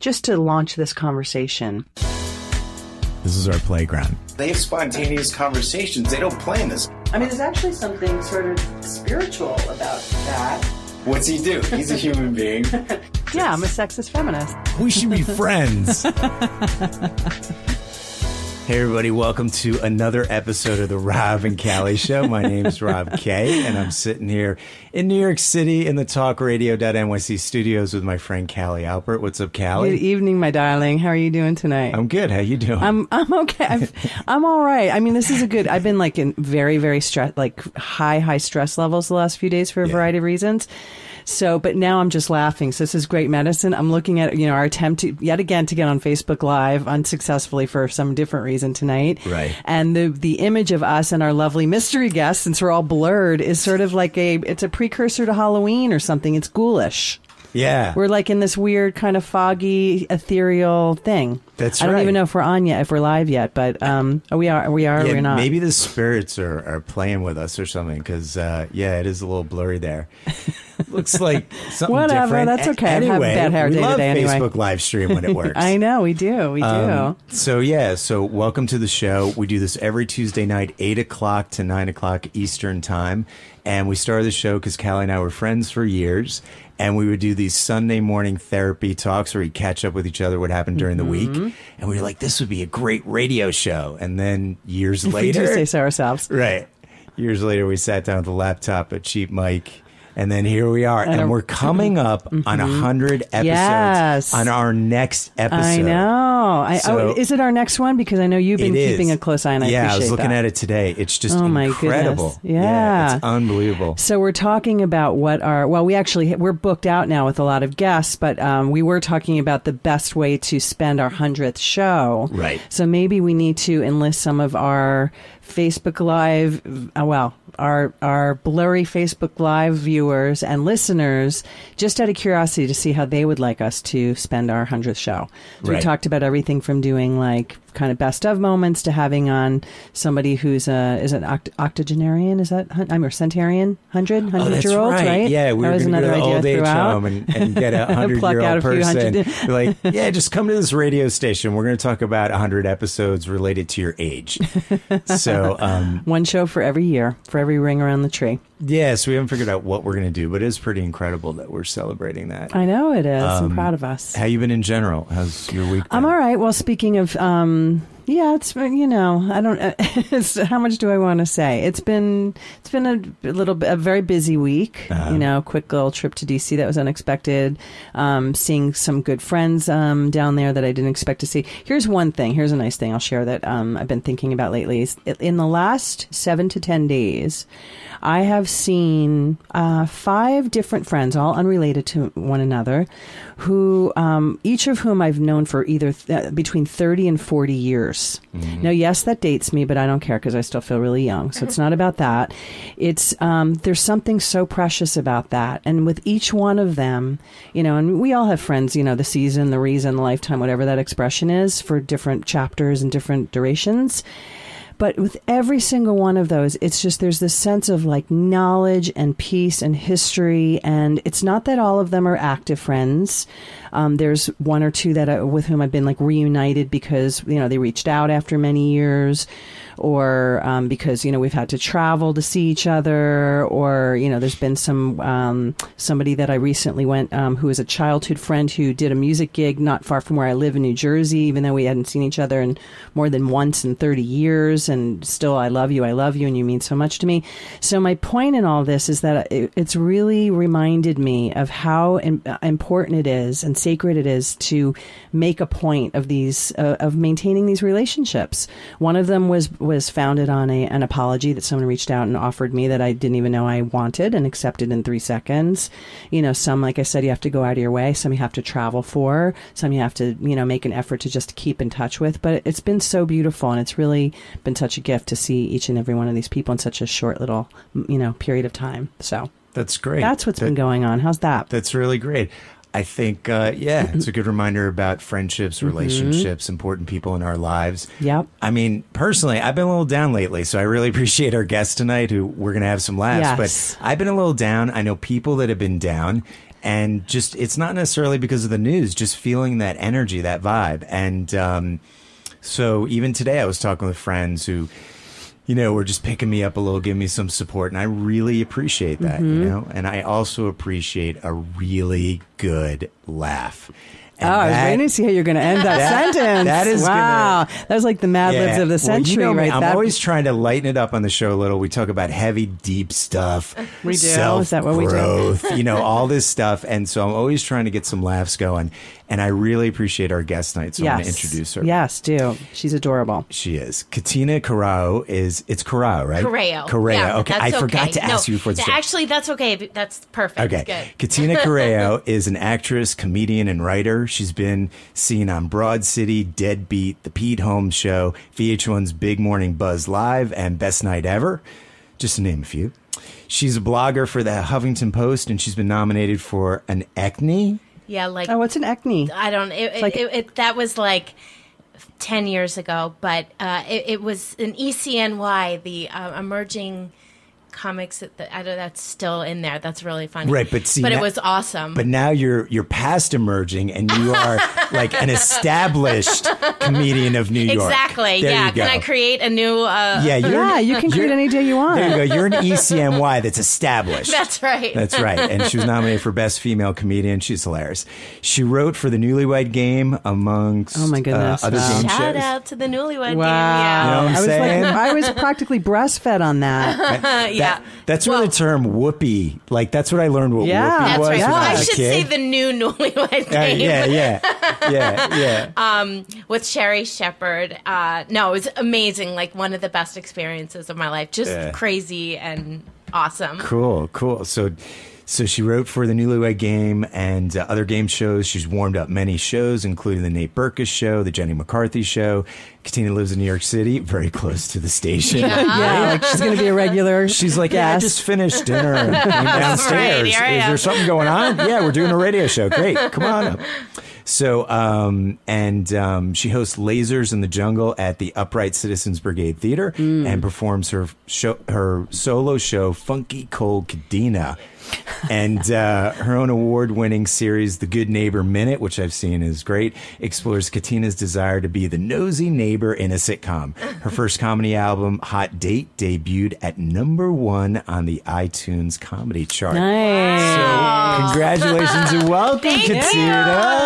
just to launch this conversation. This is our playground. They have spontaneous conversations. They don't plan this. I mean, there's actually something sort of spiritual about that. What's he do? He's a human being. Yeah, I'm a sexist feminist. We should be friends. Hey everybody, welcome to another episode of the Rob and Callie Show. My name is Rob Kay, and I'm sitting here in New York City in the talkradio.nyc studios with my friend Callie Albert. What's up, Callie? Good evening, my darling. How are you doing tonight? I'm good. How you doing? I'm I'm okay. I've, I'm all right. I mean, this is a good. I've been like in very very stress, like high high stress levels the last few days for a Yeah. variety of reasons. So, but now I'm just laughing. So this is great medicine. I'm looking at you know our attempt to yet again to get on Facebook Live unsuccessfully for some different reason tonight. Right. And the the image of us and our lovely mystery guest, since we're all blurred, is sort of like a it's a precursor to Halloween or something. It's ghoulish. Yeah. We're like in this weird kind of foggy, ethereal thing. That's true. I don't even know if we're on yet, if we're live yet, but um, we are. We are. Yeah, we're not. Maybe the spirits are, are playing with us or something because, uh, yeah, it is a little blurry there. Looks like something Whatever, different. that's A- okay. I've had Anyway, bad hair we day love day anyway. Facebook live stream when it works. I know we do. We do. Um, so yeah, so welcome to the show. We do this every Tuesday night, eight o'clock to nine o'clock Eastern time, and we started the show because Callie and I were friends for years, and we would do these Sunday morning therapy talks where we'd catch up with each other, what happened during the Mm-hmm. week, and we were like, this would be a great radio show. And then years later, we do say so ourselves. Right. Years later, we sat down with a laptop, a cheap mic, and then here we are. And, a- we're coming up on a 100 episodes Mm-hmm. Yes. on our next episode. I know. I, So- oh, is it our next one? Because I know you've been It is. keeping a close eye, on it. yeah, I appreciate was looking that. at it today. It's just Oh, my incredible. goodness. Yeah. it's unbelievable. So we're talking about what our, well, we actually we're booked out now with a lot of guests, but um, we were talking about the best way to spend our hundredth show. Right. So maybe we need to enlist some of our Facebook Live, uh, well, our our blurry Facebook Live viewers and listeners, just out of curiosity to see how they would like us to spend our hundredth show. So we talked about everything from doing like kind of best of moments to having on somebody who's a is an oct- octogenarian. Is that I'm a centenarian, hundred Oh, hundred that's year old, right. Yeah, we that were was going to go another idea old age home and, and get a hundred year old person. hundred. Like, yeah, just come to this radio station. We're going to talk about hundred episodes related to your age. so, um, One show for every year, for every ring around the tree. Yeah, so we haven't figured out what we're going to do, but it is pretty incredible that we're celebrating that. I know it is. I'm Um, proud of us. How you been in general? How's your week? I'm all right. Well, speaking of, um, yeah, it's been, you know, I don't. How much do I want to say? It's been it's been a, little bit a very busy week. Uh-huh. You know, quick little trip to DC that was unexpected. Um, seeing some good friends um, down there that I didn't expect to see. Here's one thing. Here's a nice thing I'll share that um, I've been thinking about lately. Is in the last seven to ten days, I have seen uh, five different friends, all unrelated to one another, who um, each of whom I've known for either th- uh, between thirty and forty years. Now, yes, that dates me, but I don't care because I still feel really young. So it's not about that. It's um, there's something so precious about that, and with each one of them, you know, and we all have friends, you know, the season, the reason, the lifetime, whatever that expression is for different chapters and different durations. But with every single one of those, it's just there's this sense of like knowledge and peace and history. And it's not that all of them are active friends. Um, there's one or two that I, with whom I've been like reunited because you know they reached out after many years, or um, because you know we've had to travel to see each other, or you know there's been some um, somebody that I recently went um, who is a childhood friend who did a music gig not far from where I live in New Jersey, even though we hadn't seen each other in more than once in 30 years, and still I love you, I love you, and you mean so much to me. So my point in all this is that it, it's really reminded me of how im- important it is and sacred it is to make a point of these uh, of maintaining these relationships. One of them was was founded on a, an apology that someone reached out and offered me that I didn't even know I wanted and accepted in three seconds. You know, some like I said, you have to go out of your way. Some you have to travel for. Some you have to you know make an effort to just keep in touch with. But it's been so beautiful and it's really been such a gift to see each and every one of these people in such a short little you know period of time. So That's great. that's what's That- been going on. How's that? That's really great. I think, uh, yeah, it's a good reminder about friendships, relationships, important people in our lives. Mm-hmm. Yep. I mean, personally, I've been a little down lately, so I really appreciate our guest tonight, who we're going to have some laughs. Yes. But I've been a little down. I know people that have been down, and just it's not necessarily because of the news, just feeling that energy, that vibe, and um, so even today, I was talking with friends who. You know, were just picking me up a little, giving me some support, and I really appreciate that. Mm-hmm. You know, and I also appreciate a really good laugh. Oh, And I was that- waiting to see how you're going to end that, That- sentence. that is wow. That was like the Mad Libs of the Well, century, you know right? I'm That- always trying to lighten it up on the show a little. We talk about heavy, deep stuff. We do? Is that what we do? you know, all this stuff. And so I'm always trying to get some laughs going. And I really appreciate our guest night. So I'm going to introduce her. Yes, do. She's adorable. She is. Katina Carrao is, it's Carrao, right? Corrao. Corrao. Yeah, okay. I forgot okay. to ask No, you for the th- Actually, that's okay. That's perfect. Okay. Good. Katina Corrao is an actress, comedian, and writer. She's been seen on Broad City, Deadbeat, The Pete Holmes Show, VH1's Big Morning Buzz Live, and Best Night Ever, just to name a few. She's a blogger for the Huffington Post, and she's been nominated for an Acne. Yeah, like Oh, what's an acne? I don't. It, it, like- it, that was like ten years ago, but uh, it, it was an ECNY, the uh, emerging comics. That, that I don't. That's still in there. That's really funny. Right, but see, but now- it was awesome. But now you're you're past emerging, and you are like an established comedian of New York. exactly. There yeah. you go. Can I create a new? Uh, Yeah, you're, yeah, you can create any day you want. There you go. You're an E ECNY that's established. That's right. That's right. And she was nominated for Best Female Comedian. She's hilarious. She wrote for the Newlywed Game amongst Oh, my goodness. uh, other Wow. game Shout shows. out to the newlywed Wow. game. Yeah. You know what I'm I was saying? like, I was practically breastfed on that. Uh, yeah. That- that's where Well, the term whoopee, like that's what I learned what Yeah. whoopee That's was right. Yeah. I I was a should kid. say the new newlywed Uh, game. yeah, yeah, yeah, yeah. with Sherri Shepherd. Uh, no, it was amazing. Like one of the best experiences of my life. Just Yeah. crazy and awesome. Cool, cool. So, so she wrote for the Newlywed Game and uh, other game shows. She's warmed up many shows, including the Nate Berkus Show, the Jenny McCarthy Show. Katina lives in New York City, very close to the station. yeah, like she's going to be a regular. She's like, yeah, I just finished dinner and came downstairs. here I Is there something going on? Yeah, we're doing a radio show. Great, come on up. So, um, and um, she hosts Lasers in the Jungle at the Upright Citizens Brigade Theater Mm. and performs her show, her solo show, Funky Cold Katina. and uh, her own award-winning series, The Good Neighbor Minute, which I've seen is great, explores Katina's desire to be the nosy neighbor in a sitcom. Her first comedy album, Hot Date, debuted at number one on the iTunes comedy chart. Nice. So, congratulations and welcome, Thank Katina. you.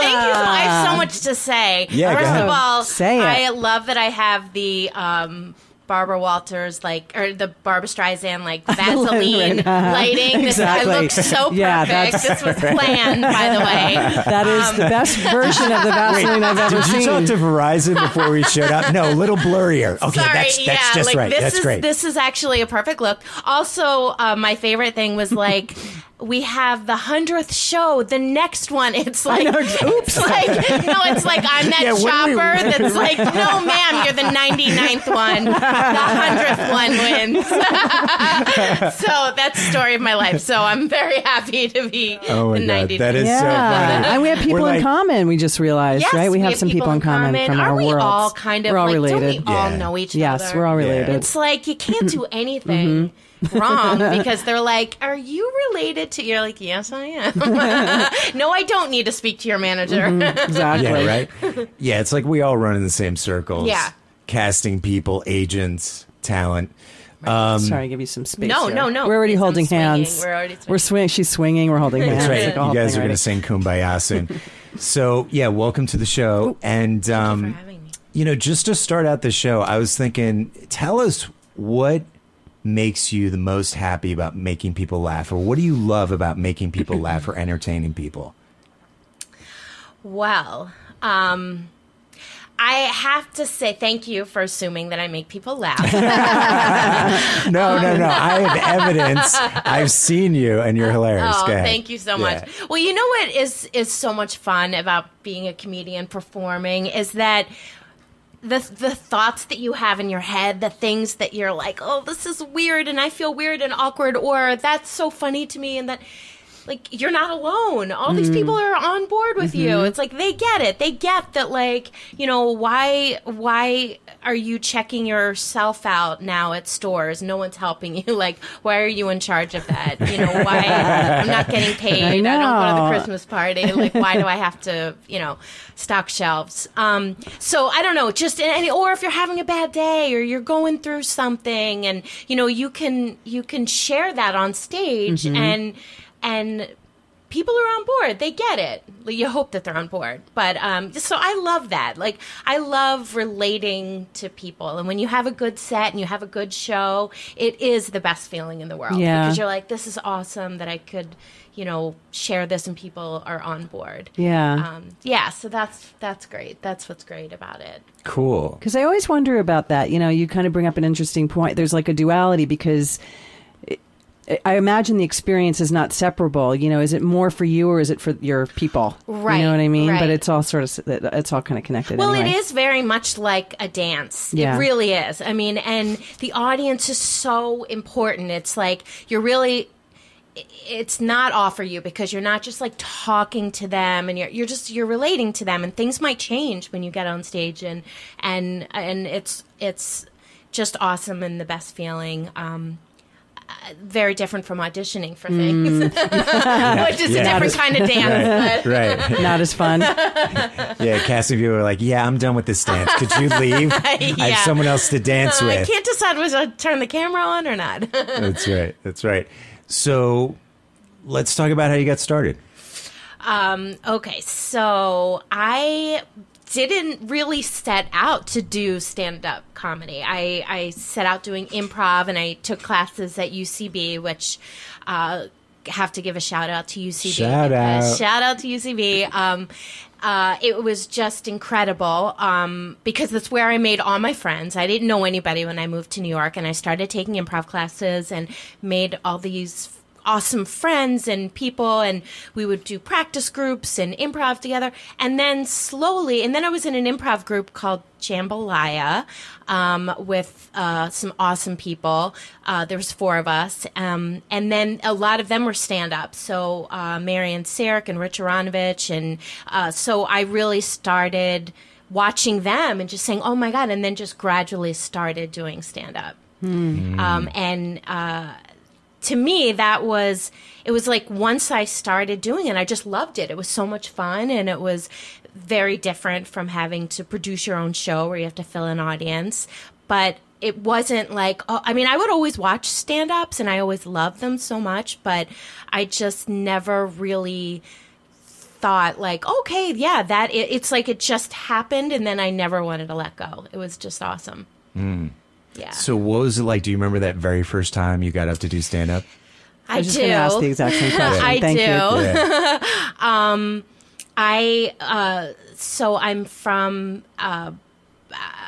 Thank you. I have so much to say. Yeah, go First ahead. of all, Say it. I love that I have the um, Barbara Walters like or the Barbara Streisand like Vaseline lighting. This, Exactly. I look so perfect. Yeah, this was planned, by the way. That is the best version of the Vaseline I've ever seen. Did you talk to Verizon before we showed up? No, a little blurrier. Okay, Sorry, that's, that's yeah, just like, right. This That's is, great. This is actually a perfect look. Also, uh, my favorite thing was like. We have the hundredth show. The next one, it's like, oops, like no, it's like I'm that Yeah, when we- that's like, no, ma'am, you're the 99th one. The hundredth one wins. so that's the story of my life. So I'm very happy to be Oh the God, 99th. that is yeah, so funny. and we have people We're in common. We just realized, Yes, right? We have some people in common, from Are our we worlds. all kind of We're all like, related. Don't we all Yeah. know each yes, other? we're all related. It's like you can't do anything Mm-hmm. Wrong because they're like, "Are you related to?" You're like, "Yes, I am." no, I don't need to speak to your manager. Mm-hmm. exactly. Yeah, right. Yeah, it's like we all run in the same circles. Yeah. casting people, agents, talent. Sorry, I give you some space. No, here. no, no. We're already holding swinging. hands. We're already We're swing. She's swinging. We're holding hands. That's right. Like You guys are going to sing "Kumbaya" soon. so yeah, welcome to the show. And for um, having me. you know, just to start out the show, I was thinking, tell us what makes you the most happy about making people laugh, or what do you love about making people laugh or entertaining people? Well, um, I have to say thank you for assuming that I make people laugh. No, no, no. I have evidence. I've seen you, and you're hilarious. Oh, thank you so Yeah. much. Well, you know what is is so much fun about being a comedian performing is that the the thoughts that you have in your head, the things that you're like, "Oh, this is weird and I feel weird and awkward," or "That's so funny to me," and that like you're not alone. All these mm. people are on board with you. Mm-hmm. It's like they get it. They get that like, you know, why why are you checking yourself out now at stores? No one's helping you. Like, why are you in charge of that? You know, why I'm not getting paid. I, don't go to the Christmas party. Like, why do I have to, you know, stock shelves? Um, so I don't know. Just any, or if you're having a bad day or you're going through something, and you know, you can you can share that on stage mm-hmm. and and people are on board. They get it. You hope that they're on board. But um, so I love that. Like I love relating to people. And when you have a good set and you have a good show, it is the best feeling in the world. Yeah. Because you're like, this is awesome that I could, you know, share this and people are on board. Yeah. Um, yeah. So that's that's great. That's what's great about it. Cool. Because I always wonder about that. You know, you kind of bring up an interesting point. There's like a duality because it, I imagine the experience is not separable. You know, is it more for you or is it for your people? Right, You know what I mean? right. But it's all sort of it's all kind of connected. Well, anyway. it is very much like a dance. Yeah. It really is. I mean, and the audience is so important. It's like you're really it's not all for you because you're not just like talking to them and you're you're just you're relating to them and things might change when you get on stage and and and it's it's just awesome and the best feeling um very different from auditioning for things, which is Yeah. a different kind of dance. but- Right. not as fun. Yeah, casting people are like, yeah, I'm done with this dance. Could you leave? I have someone else to dance I with. I can't decide whether to turn the camera on or not. That's right. That's right. So let's talk about how you got started. Um, okay, so I didn't really set out to do stand up comedy. I, I set out doing improv and I took classes at UCB, which uh, have to give a shout out to UCB. Shout out. Shout out to UCB. Um, uh, it was just incredible um, because that's where I made all my friends. I didn't know anybody when I moved to New York, and I started taking improv classes and made all these awesome friends and people and we would do practice groups and improv together. And then slowly and then i was in an improv group called jambalaya um, with uh, some awesome people. Uh, there was four of us um, and then a lot of them were stand-up. So uh, marian Sarek and rich aronovich and uh, so i really started watching them and just saying oh my god and then just gradually started doing stand-up. Um, and uh, to me that was it was like once i started doing it i just loved it. It was so much fun and it was very different from having to produce your own show where you have to fill an audience. But it wasn't like oh, i mean i would always watch stand-ups and i always loved them so much but i just never really thought like okay yeah that it, it's like it just happened and then i never wanted to let go. It was just awesome hmm. Yeah So what was it like? Do you remember that very first time you got up to do stand up? i, I was just do going to ask the exact same question. I Thank do. you. Yeah. I uh, so I'm from uh,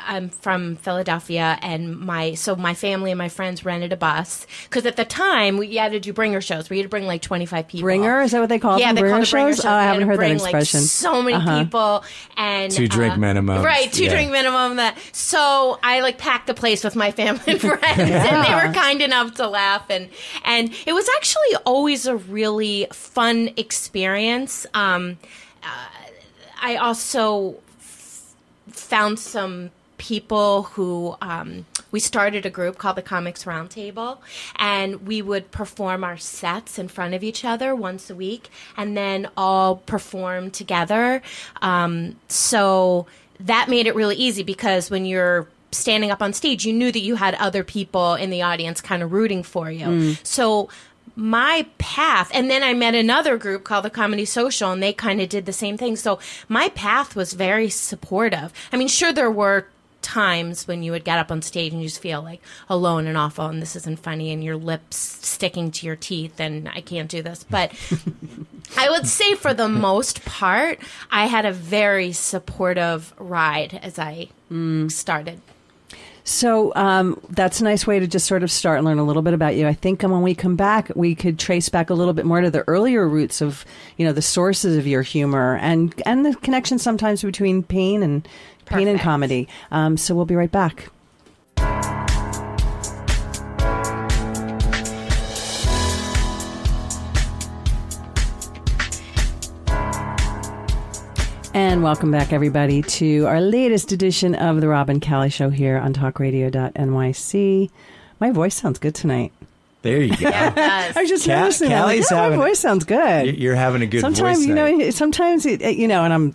I'm from Philadelphia, and my so my family and my friends rented a bus because at the time we had to do bringer shows. We had to bring like 25 people. Bringer is that what they call Yeah, them? they bringer call it bringer shows? shows. Oh, I haven't to heard that bring, expression. Like, so many Uh-huh. people and Two drink uh, minimum. Right, two Yeah. drink minimum. That so I like packed the place with my family and friends, and they were kind enough to laugh and and it was actually always a really fun experience. Um, uh, I also found some people who um, we started a group called the Comics Roundtable, and we would perform our sets in front of each other once a week, and then all perform together. Um, so that made it really easy because when you're standing up on stage, you knew that you had other people in the audience kind of rooting for you. So my path and then i met another group called the comedy social and they kind of did the same thing so my path was very supportive i mean sure there were times when you would get up on stage and you just feel like alone and awful and this isn't funny and your lips sticking to your teeth and i can't do this but i would say for the most part i had a very supportive ride as i started So um, that's a nice way to just sort of start and learn a little bit about you. I think um, when we come back, we could trace back a little bit more to the earlier roots of, you know, the sources of your humor and and the connection sometimes between pain and Perfect. Pain and Comedy. Um, so we'll be right back. And welcome back, everybody, to our latest edition of The Rob and Callie Show here on talkradio.nyc. My voice sounds good tonight. There you go. Yeah, I was just Cal- noticing. Callie's yeah, having, my voice sounds good. You're having a good. Sometimes you know. Sometimes it, you know, and I'm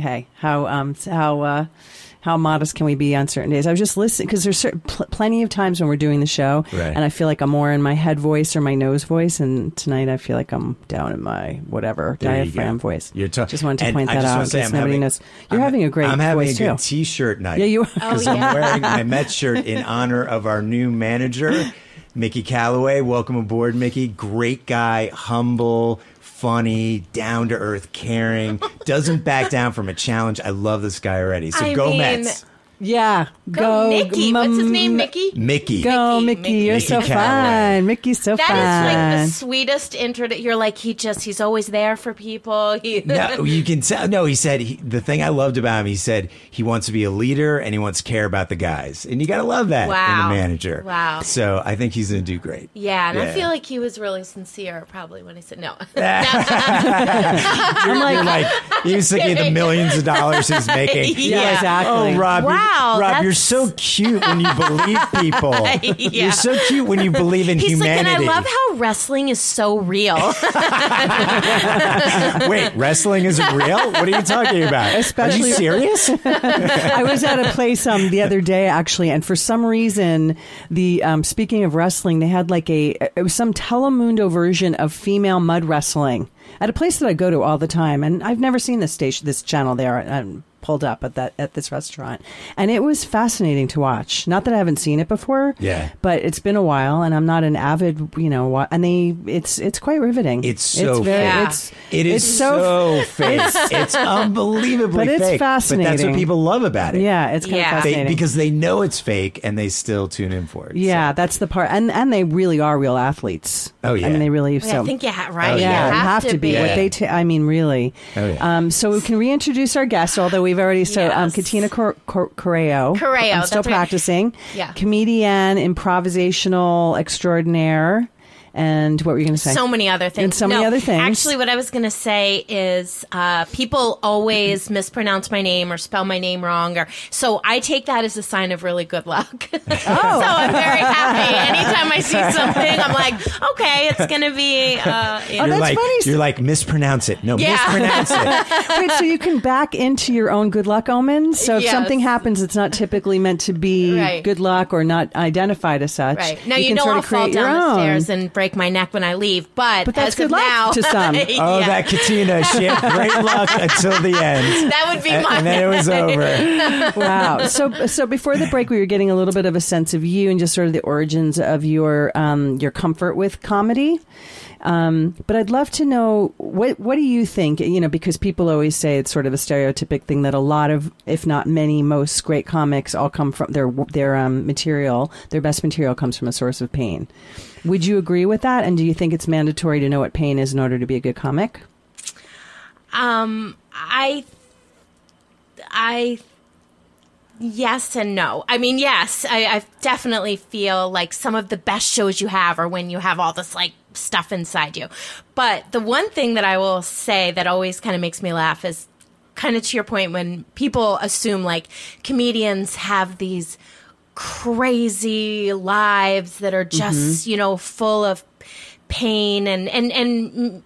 hey how um how uh how modest can we be on certain days? I was just listening because there's certain, pl- plenty of times when we're doing the show, Right. and I feel like I'm more in my head voice or my nose voice, and tonight I feel like I'm down in my whatever There diaphragm go. voice. You're ta- just wanted to point that out. wanna say in case I'm nobody having- knows. You're I'm- having a great I'm having voice a good too. T-shirt night. Yeah, you are. Oh, because yeah. I'm wearing my Mets shirt in honor of our new manager, Mickey Callaway. Welcome aboard, Mickey. Great guy, humble, funny, down to earth, caring, doesn't back down from a challenge. I love this guy already. So I go mean, Mets. Yeah, Go, Mickey. What's his name? Mickey? Mickey. Go, Mickey. Mickey, You're Mickey so Callaway. fun. Mickey's so That fun. is like the sweetest intro. To, you're like he just he's always there for people. He, no, you can tell. No, he said he, the thing I loved about him. He said he wants to be a leader and he wants to care about the guys, and you got to love that in Wow. a manager. Wow. So I think he's going to do great. yeah, and I feel like he was really sincere probably when he said no. You're like, you're like he was thinking of the millions of dollars he's making. yeah, Yeah. exactly. Oh, Rob! you're- Wow, Rob, you're so cute when you believe people. Yeah. You're so cute when you believe in He's humanity. like, and I love how wrestling is so real. Wait, wrestling isn't real? What are you talking about? Especially- are you serious? I was at a place um, the other day actually, and for some reason, the um, speaking of wrestling, they had like a it was some Telemundo version of female mud wrestling at a place that I go to all the time, and I've never seen this station, this channel there. Um, pulled up at that at this restaurant and it was fascinating to watch not that i haven't seen it before Yeah. but it's been a while and i'm not an avid you know wa- and they it's it's quite riveting It's so very fake. it's It is it's so, fake. It's, unbelievably But it's fake. But that's what people love about it. yeah it's kind Yeah. of They, fascinating because they know it's fake and they still tune in for it. Yeah, that's the part, and and they really are real athletes. Oh, yeah. I mean they really. So I think you ha- right. Oh, yeah, you you have, to be. Yeah. What they, ta- I mean, really. Oh, yeah. Um, so we can reintroduce our guest, although we've already. So um, Katina Cor- Cor- Corrao. Corrao, I'm still that's right. practicing. Yeah. Comedian, improvisational extraordinaire, and what were you going to say? so many other things. And so many other things. Actually, what I was going to say is uh, people always mispronounce my name or spell my name wrong, or so I take that as a sign of really good luck. Oh. so I'm very happy. Anytime I see something, I'm like, okay, it's going to be. Uh, you Oh, know. You're that's like, funny. You're like, mispronounce it. No, Yeah. mispronounce it. Wait, so you can back into your own good luck omens. So if Yes. something happens, it's not typically meant to be Right. good luck or not identified as such. Right now, you, can know sort I'll of create fall your down the own. stairs and break my neck when I leave, but But that's as good of luck now, to some. Oh, Yeah. that Katina. She had great luck until the end. that would be And, my. and then it was over. wow. So, so before the break, we were getting a little bit of a sense of you and just sort of the origins of your um, your comfort with comedy. Um, but I'd love to know what what do you think? You know, because people always say it's sort of a stereotypic thing that a lot of, if not many, most great comics all come from their their um, material. Their best material comes from a source of pain. Would you agree with that? And do you think it's mandatory to know what pain is in order to be a good comic? Um, I, I, yes and no. I mean, yes, I, I definitely feel like some of the best shows you have are when you have all this like stuff inside you. But the one thing that I will say that always kind of makes me laugh is kind of to your point when people assume like comedians have these crazy lives that are mm-hmm. just you know full of pain and and and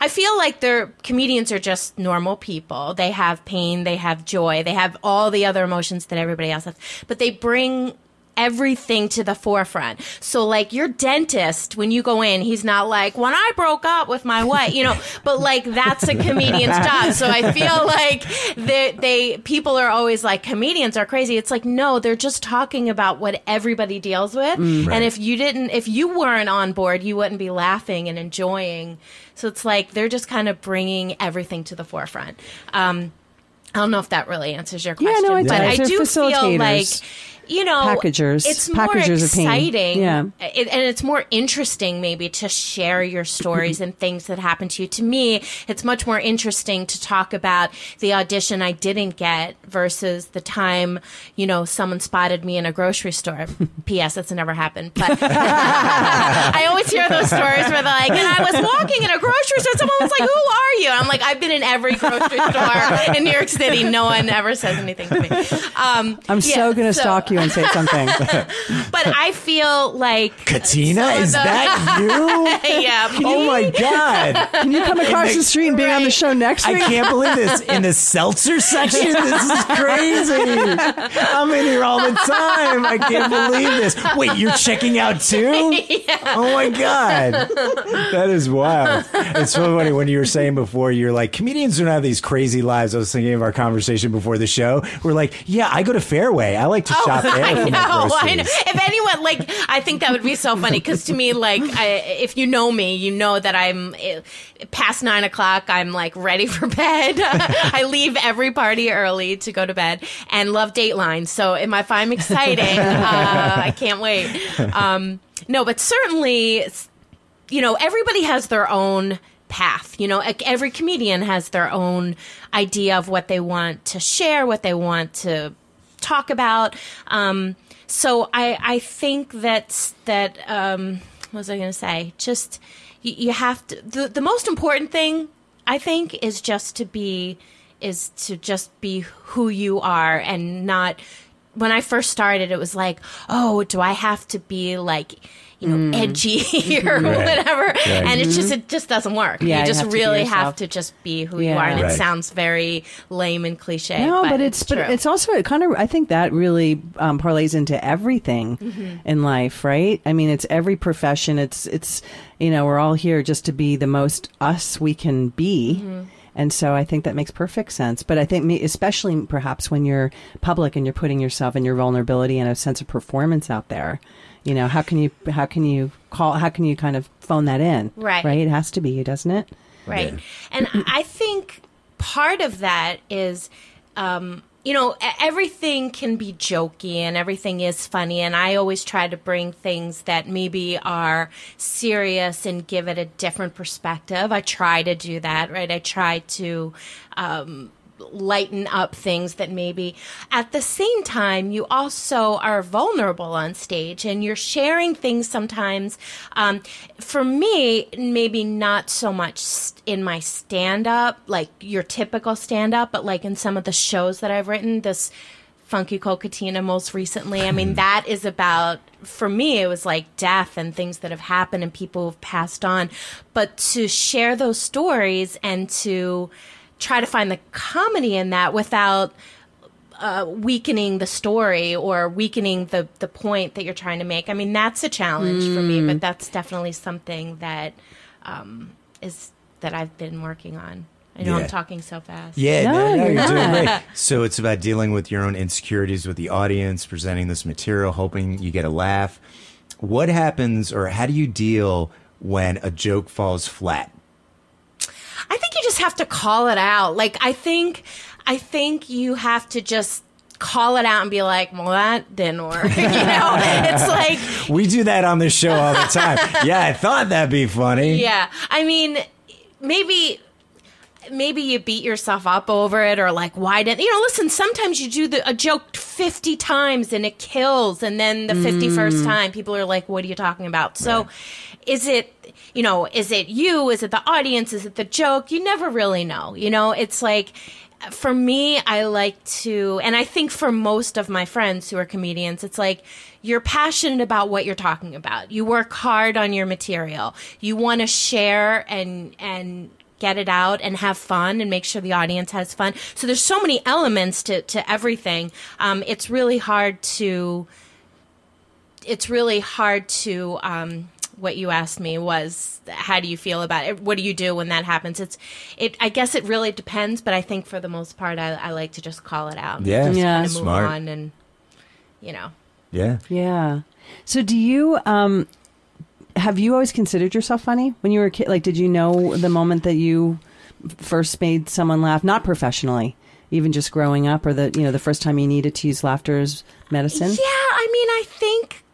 I feel like their comedians are just normal people. They have pain, they have joy, they have all the other emotions that everybody else has, but they bring everything to the forefront. So like your dentist when you go in, he's not like when I broke up with my wife, you know, but like that's a comedian's job. So I feel like they they people are always like comedians are crazy. It's like no, they're just talking about what everybody deals with. Right. And if you didn't if you weren't on board, you wouldn't be laughing and enjoying. So it's like they're just kind of bringing everything to the forefront. Um, I don't know if that really answers your Yeah, question, no, it but does. I do feel like you know, Packagers. It's Packagers more of pain. exciting, Yeah. it, and it's more interesting maybe to share your stories and things that happen to you. To me, it's much more interesting to talk about the audition I didn't get versus the time you know someone spotted me in a grocery store. P.S. That's never happened, but I always hear those stories where they're like, and I was walking in a grocery store, someone was like, "Who are you?" And I'm like, "I've been in every grocery store in New York City. No one ever says anything to me." Um, I'm so going to stalk you and say something. but I feel like Katina, some is the- that you? yeah. oh my god! Can you come across the- the street and be on the Right. show next week? I can't believe this in the seltzer section. This is crazy. I'm in here all the time. I can't believe this. Wait, you're checking out too? yeah. Oh my god, that is wild. It's so funny when you were saying before you're like comedians don't have these crazy lives. I was thinking of our conversation before the show. We're like, yeah, I go to Fairway. I like to oh. shop there Oh, I know, I know. If anyone like, I think that would be so funny because to me, like, I, if you know me, you know that I'm eh, past nine o'clock. I'm like ready for bed. I leave every party early to go to bed and love Dateline. So if I find exciting, uh, I can't wait. Um, no, but certainly, you know, everybody has their own path. You know, every comedian has their own idea of what they want to share, what they want to talk about. Um, so I, I think that that um, what was I going to say? Just you, you have to. The, the most important thing I think is just to be is to just be who you are and not. When I first started, it was like, oh, do I have to be like, you know, edgy or whatever? And it's just it just doesn't work. Yeah, you you just have really yourself. have to just be who you are, and Right. it sounds very lame and cliche. No, but, it's, true. but it's also it kind of I think that really um, parlays into everything Mm-hmm. in life, right? I mean, it's every profession. It's it's you know we're all here just to be the most us we can be. Mm-hmm. And so I think that makes perfect sense. But I think, me, especially perhaps when you're public and you're putting yourself and your vulnerability and a sense of performance out there, you know, how can you how can you call how can you kind of phone that in? Right. Right. It has to be, doesn't it? Right. And I think part of that is, um, you know, e- everything can be jokey and everything is funny. And I always try to bring things that maybe are serious and give it a different perspective. I try to do that, right? I try to. Um, lighten up things that maybe at the same time you also are vulnerable on stage and you're sharing things sometimes um, for me maybe not so much in my stand up like your typical stand up but like in some of the shows that i've written this funky Cold Katina most recently i mean that is about for me it was like death and things that have happened and people who've passed on. But to share those stories and to try to find the comedy in that without uh, weakening the story or weakening the the point that you're trying to make. I mean, that's a challenge for me, but that's definitely something that um, is that I've been working on. I know Yeah. I'm talking so fast. Yeah, No, no, no, you're you're doing great. So it's about dealing with your own insecurities with the audience, presenting this material, hoping you get a laugh. What happens, or how do you deal when a joke falls flat? I think you just have to call it out. Like I think I think you have to just call it out and be like, "Well, that didn't work." you know, it's like We do that on this show all the time. yeah, I thought that'd be funny. Yeah. I mean, maybe maybe you beat yourself up over it or like why didn't you know listen sometimes you do the, a joke 50 times and it kills and then the 51st mm. time people are like what are you talking about so is it you know is it you is it the audience is it the joke you never really know you know it's like for me, I like to, and I think for most of my friends who are comedians, it's like you're passionate about what you're talking about. You work hard on your material. You want to share and and get it out and have fun and make sure the audience has fun. So there's so many elements to to everything. Um, it's really hard to. It's really hard to. Um, what you asked me was how do you feel about it what do you do when that happens it's it i guess it really depends but i think for the most part i, I like to just call it out Yeah, Yeah. kind of move smart. on and you know Yeah. Yeah. So do you um have you always considered yourself funny when you were a kid? Like did you know the moment that you first made someone laugh not professionally, even just growing up or the you know the first time you needed to use laughter as medicine? Yeah, I mean, I think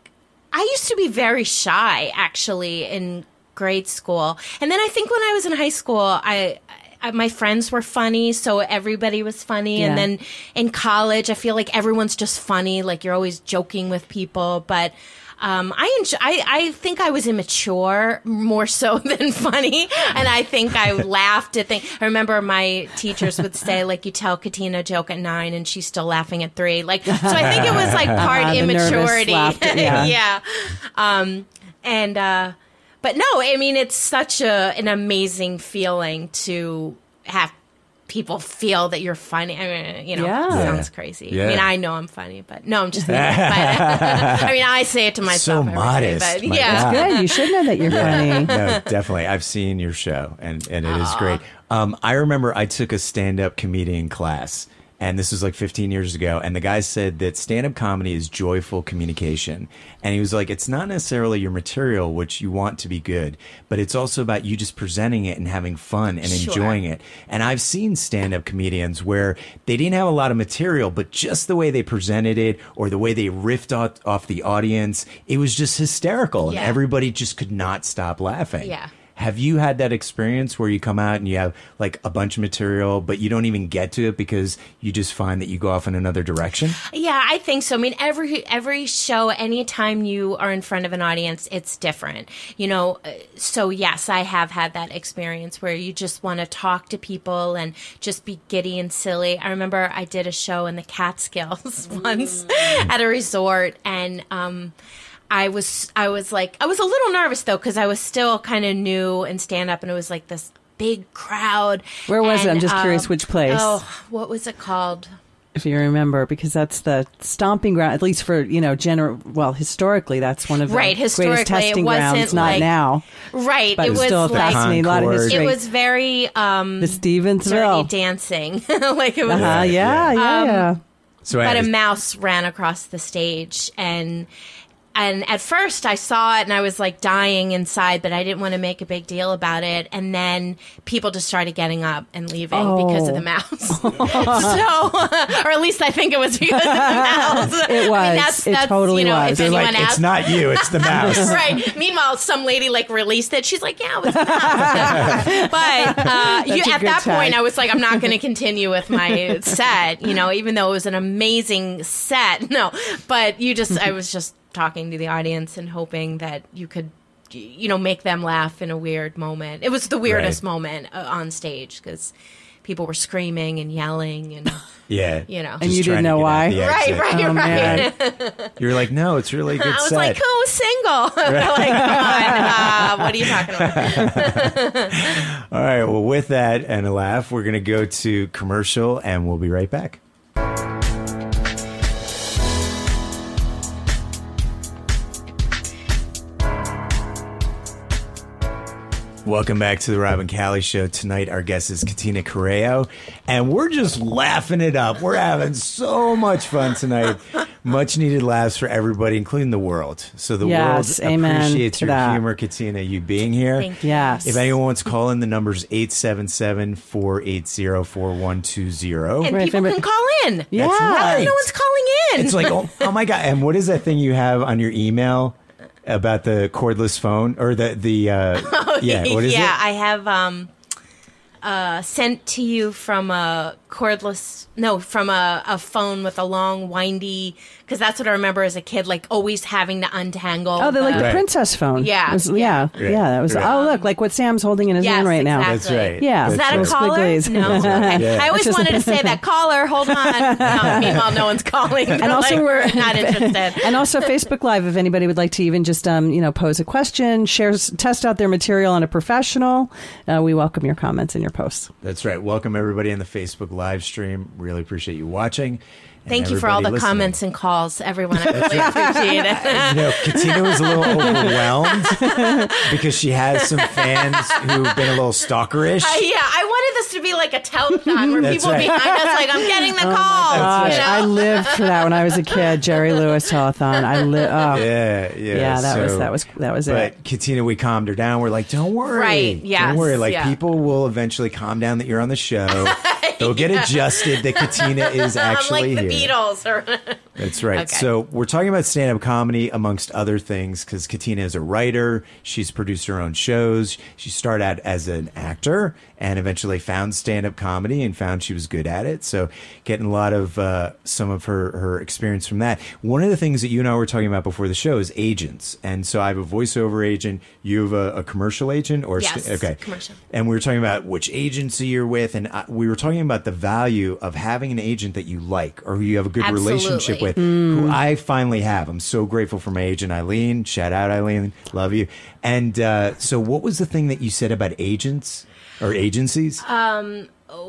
I used to be very shy actually in grade school. And then I think when I was in high school, I, I my friends were funny, so everybody was funny. Yeah. And then in college, I feel like everyone's just funny, like you're always joking with people, but um, I, enjoy, I I think I was immature more so than funny, and I think I laughed at things. I remember my teachers would say like, "You tell Katina a joke at nine, and she's still laughing at three. Like, so I think it was like part nervous immaturity. laughter, yeah. yeah. Um, and uh, but no, I mean it's such a an amazing feeling to have people feel that you're funny. I mean, you know, Yeah. sounds crazy. Yeah. I mean, I know I'm funny, but no, I'm just kidding. But, I mean, I say it to myself. every day, modest, but yeah. God. Good. You should know that you're funny. no, definitely. I've seen your show, and and it is great. Um, I remember I took a stand up comedian class, and this was like 15 years ago. And the guy said that stand up comedy is joyful communication, and he was like, it's not necessarily your material, which you want to be good, but it's also about you just presenting it and having fun and Sure. enjoying it. And I've seen stand up comedians where they didn't have a lot of material, but just the way they presented it or the way they riffed off, off the audience, it was just hysterical, and everybody just could not stop laughing. Yeah. Have you had that experience where you come out and you have like a bunch of material, but you don't even get to it because you just find that you go off in another direction? Yeah, I think so. I mean, every every show, anytime you are in front of an audience, it's different. You know, uh, so yes, I have had that experience where you just want to talk to people and just be giddy and silly. I remember I did a show in the Catskills once at a resort, and um, I was I was like I was a little nervous though because I was still kind of new and stand up, and it was like this big crowd. Where was it? I'm And, just curious um, which place. Oh, what was it called? if you remember, because that's the stomping ground, at least for you know, general. Well, historically, that's one of the Right, greatest historically, it testing wasn't grounds. Not like- now, Right, but it it's was still like fascinating. A lot of history. It was very um the dirty Stevensville. dancing. like it was Uh-huh, yeah, yeah, Um, yeah. So but I a mouse ran across the stage and and at first I saw it and I was like dying inside, but I didn't want to make a big deal about it. And then people just started getting up and leaving because of Oh. the mouse. so, or at least I think it was because of the mouse. It was. It totally you know, was. If like, asked, it's not you, it's the mouse. right. Meanwhile, some lady like released it. She's like, "Yeah, it was." not." but uh, you, at good that point. I was like, "I'm not going to continue with my set." You know, even though it was an amazing set. No, but you just, I was just talking to the audience and hoping that you could. You know, make them laugh in a weird moment. It was the weirdest Right. moment uh, on stage because people were screaming and yelling, and Yeah. You know. And you didn't know why? the right, right, Oh, right. man. You're like, no, it's really good I was set. like, "Who's single?" like, come on, uh, what are you talking about? All right. Well, with that and a laugh, we're going to go to commercial and we'll be right back. Welcome back to the Rob and Callie Show. Tonight, our guest is Katina Corrao, and we're just laughing it up. We're having so much fun tonight. Much needed laughs for everybody, including the world. So the Yes, world amen appreciates your that. humor, Katina, you being here. Thank you. Yes. If anyone wants to call in, the number's 877-480-4120. And Right, people can call in. Yeah. right. No one's calling in. It's like, oh, oh my God. And what is that thing you have on your email about the cordless phone? Or the, the uh, yeah, what is it? yeah, it? I have um, uh, sent to you from a cordless, no, from a, a phone with a long, windy, because that's what I remember as a kid, like always having to untangle. Oh, they're like the Right. princess phone. Yeah. Was- yeah, Right. yeah. That was. Right. Oh, look, like what Sam's holding in his Yes, hand right now. exactly. That's right. Yeah. Is that a Those caller? No. Okay. Yeah. I always just- wanted to say that caller. Hold on. No, meanwhile, no one's calling. And also, we're not interested. and also Facebook Live. If anybody would like to even just um, you know pose a question, share, test out their material on a professional, uh, we welcome your comments and your posts. That's right. Welcome everybody in the Facebook live stream. Really appreciate you watching. And Thank you for all the listening. comments and calls, everyone. I really appreciate it. You know, Katina was a little overwhelmed because she has some fans who've been a little stalkerish. Uh, yeah, I wanted this to be like a telethon where That's people right. behind us like, I'm getting the call. Gosh, you know? I lived for that when I was a kid. Jerry Lewis telethon. I live. Oh, yeah, yeah. yeah. That was that was that was But it. Katina, we calmed her down. We're like, don't worry. Right, Yeah, Don't worry. Like, yeah. people will eventually calm down that you're on the show. They'll get adjusted that Katina is I'm actually like the here. Beatles. Or That's right. Okay. So we're talking about stand-up comedy amongst other things because Katina is a writer. She's produced her own shows. She started out as an actor and eventually found stand-up comedy and found she was good at it. So getting a lot of uh, some of her her experience from that. One of the things that you and I were talking about before the show is agents. And so I have a voiceover agent. You have a, a commercial agent, or Yes, okay, commercial. and we were talking about which agency you're with, and I, we were talking about the value of having an agent that you like or who you have a good relationship Absolutely. with. Who I finally have. I'm so grateful for my agent Eileen. Shout out Eileen, love you. And uh, so, what was the thing that you said about agents or agencies?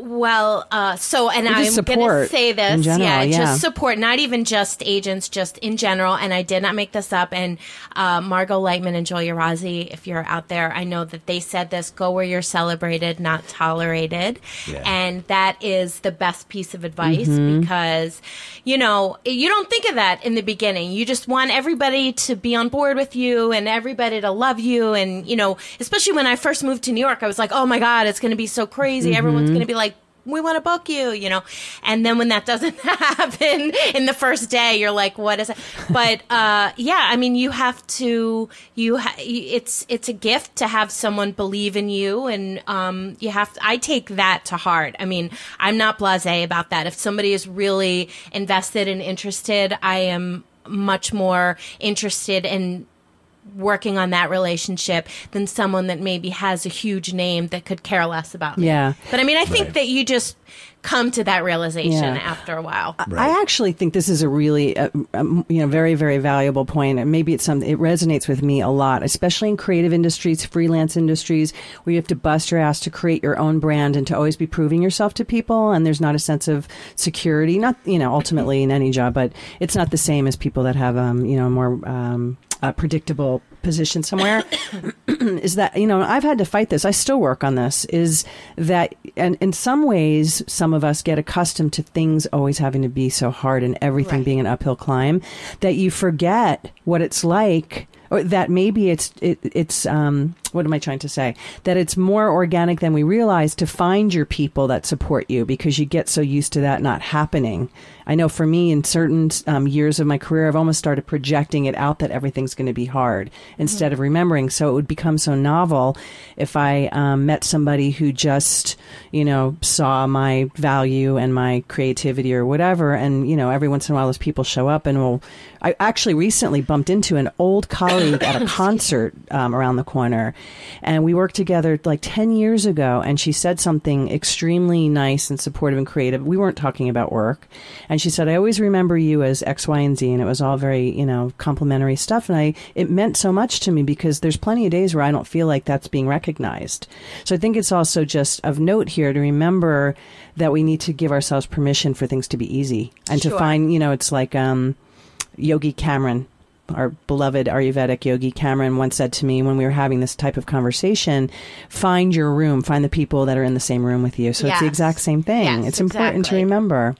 Well, uh, so and I'm going to say this, in general, yeah, yeah. just support, not even just agents, just in general. And I did not make this up. And uh, Margot Lightman and Julia Rossi, if you're out there, I know that they said this: "Go where you're celebrated, not tolerated," Yeah. and that is the best piece of advice Mm-hmm. because you know you don't think of that in the beginning. You just want everybody to be on board with you and everybody to love you, and you know, especially when I first moved to New York, I was like, "Oh my God, it's going to be so crazy! Mm-hmm. Everyone's going to be like." we want to book you, you know. And then when that doesn't happen in the first day, you're like, what is it? But uh, yeah, I mean, you have to. You ha- it's it's a gift to have someone believe in you, and um, you have. To, I take that to heart. I mean, I'm not blasé about that. If somebody is really invested and interested, I am much more interested in working on that relationship than someone that maybe has a huge name that could care less about me. Yeah. But I mean, I think Right. that you just come to that realization Yeah. after a while. I actually think this is a really, uh, um, you know, very, very valuable point. And maybe it's something it resonates with me a lot, especially in creative industries, freelance industries, where you have to bust your ass to create your own brand and to always be proving yourself to people. And there's not a sense of security, not you know, ultimately in any job, but it's not the same as people that have, um, you know, more um, uh, predictable position somewhere. is that you know I've had to fight this. I still work on this. Is that and in some ways some of us get accustomed to things always having to be so hard and everything Right. being an uphill climb that you forget what it's like. Or that maybe it's it, it's um what am I trying to say? That it's more organic than we realize to find your people that support you because you get so used to that not happening. I know for me, in certain um, years of my career, I've almost started projecting it out that everything's going to be hard instead of remembering. So it would become so novel if I um, met somebody who just, you know, saw my value and my creativity or whatever. And, you know, every once in a while those people show up and will. I actually recently bumped into an old colleague at a concert um, around the corner. And we worked together like 10 years ago. And she said something extremely nice and supportive and creative. We weren't talking about work. And she said, I always remember you as X, Y, and Z. And it was all very, you know, complimentary stuff. And I, it meant so much to me because there's plenty of days where I don't feel like that's being recognized. So I think it's also just of note here to remember that we need to give ourselves permission for things to be easy and to find, you know, it's like, um, Yogi Cameron, our beloved Ayurvedic Yogi Cameron, once said to me when we were having this type of conversation find your room, find the people that are in the same room with you. So it's the exact same thing. Yes, it's important to remember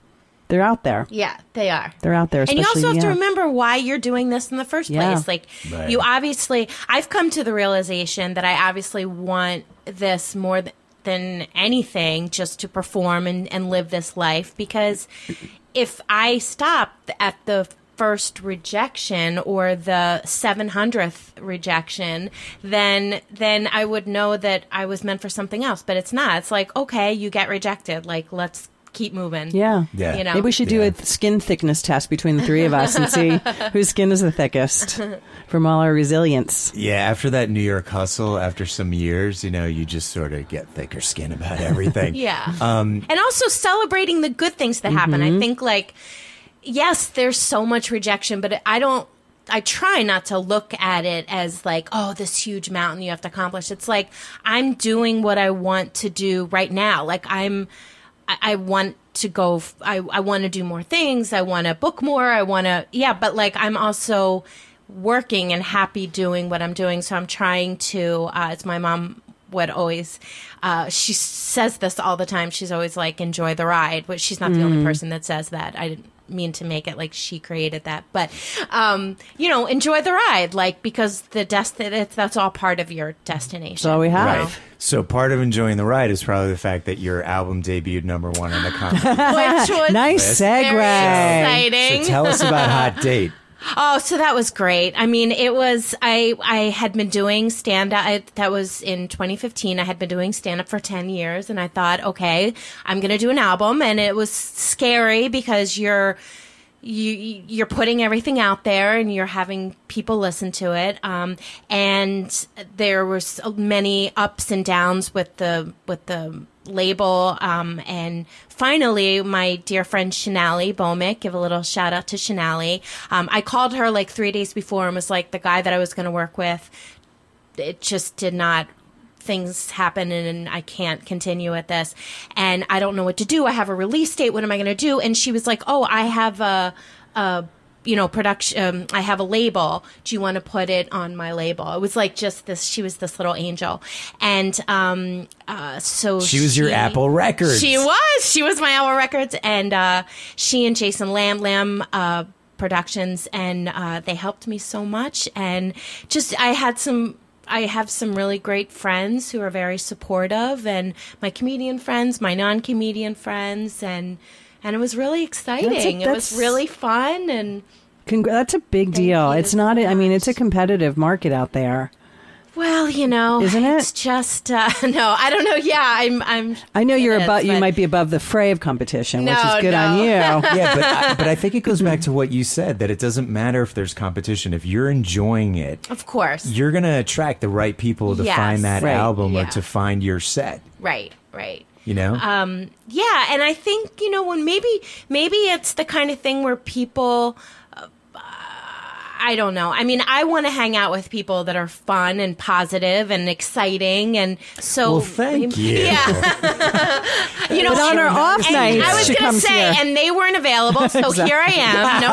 they're out there. Yeah, they are. They're out there. And you also especially- have to remember why you're doing this in the first Yeah. place. Like, Right. you obviously, I've come to the realization that I obviously want this more th- than anything just to perform and, and live this life because if I stop at the first rejection or the 700th rejection then then I would know that I was meant for something else but it's not it's like okay you get rejected like let's keep moving Yeah. Yeah. you know Maybe we should do Yeah. a skin thickness test between the three of us and see whose skin is the thickest from all our resilience. Yeah, after that New York hustle, after some years, you know, you just sort of get thicker skin about everything. Yeah. Um, and also celebrating the good things that happen. Mm-hmm. I think, like, yes, there's so much rejection, but I don't. I try not to look at it as like, oh, this huge mountain you have to accomplish. It's like I'm doing what I want to do right now. Like I'm, I, I want to go. f- I I want to do more things. I want to book more. I want to, yeah. But like I'm also working and happy doing what I'm doing. So I'm trying to. Uh, it's my mom would always uh, she says this all the time she's always like enjoy the ride but she's not the only person that says that i didn't mean to make it like she created that, but um, you know, enjoy the ride, like because the dest that's, that's all part of your destination. So we have. Right. So part of enjoying the ride is probably the fact that your album debuted number one on the comedy. Which was Nice Very segue. very so exciting. tell us about Hot Date. Oh, so that was great. I mean, it was I I had been doing stand up. That was in 2015. I had been doing stand up for 10 years, and I thought, okay, I'm going to do an album, and it was scary because you're you you're putting everything out there and you're having people listen to it um, and there was many ups and downs with the with the label um, and finally my dear friend Shanali Bomick give a little shout out to Shanali um, I called her like three days before and was like the guy that I was going to work with it just did not things happen and I can't continue with this and I don't know what to do. I have a release date. What am I going to do? And she was like, "Oh, I have a, a you know, production. Um, I have a label. Do you want to put it on my label?" It was like just this. She was this little angel, and um, uh, so She was your Apple Records. She was. She was my Apple Records, and uh, she and Jason Lamb Lamb. Uh, productions and uh, they helped me so much and just i had some I have some really great friends who are very supportive, and my comedian friends, my non-comedian friends, and and it was really exciting. it was really fun, and Congr- that's a big deal. It's not. I mean, it's a competitive market out there. well, you know, Isn't it? It's just uh, no, I don't know. Yeah, I'm. I'm. I know you're is, above. You might be above the fray of competition, which is good on you. yeah, but I, but I think it goes back to what you said that it doesn't matter if there's competition. If you're enjoying it, Of course. you're going to attract the right people to Yes. find that Right. album or to find your set. Right. Right. You know, Um, yeah, and I think you know when maybe maybe it's the kind of thing where people. Uh, I don't know. I mean, I want to hang out with people that are fun and positive and exciting, and so. well, thank you. Yeah, you know. But on her off and nights, I was going to say, here. and they weren't available, so here I am. No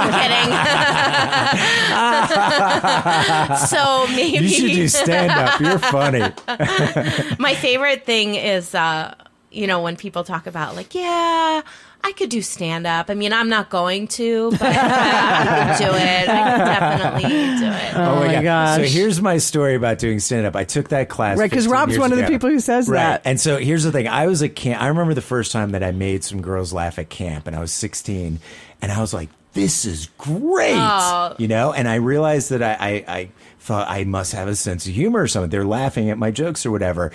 kidding. so maybe You should do stand up. You're funny. my favorite thing is uh you know when people talk about like yeah I could do stand up. I mean, I'm not going to, but I could do it. I could definitely do it. Oh, my oh gosh. So here's my story about doing stand up. I took that class. Right, because Rob's years one of the ago. people who says right. that. And so here's the thing. I was at camp. I remember the first time that I made some girls laugh at camp, and I was 16, and I was like, "This is great," Oh. you know. And I realized that I, I, I thought I must have a sense of humor or something. They're laughing at my jokes or whatever.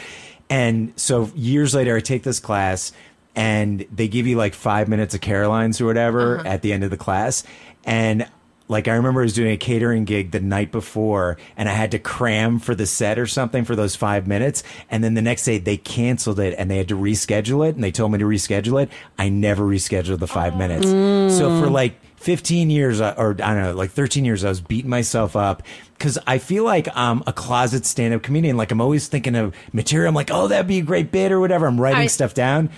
And so years later, I take this class. And they give you like five minutes of Caroline's or whatever Uh-huh. at the end of the class. And like I remember I was doing a catering gig the night before and I had to cram for the set or something for those five minutes. And then the next day they canceled it and they had to reschedule it and they told me to reschedule it. I never rescheduled the five minutes. So for like 15 years uh, or I don't know, like 13 years, I was beating myself up because I feel like I'm a closet stand up comedian. Like I'm always thinking of material. I'm like, oh, that'd be a great bit or whatever. I'm writing I- stuff down.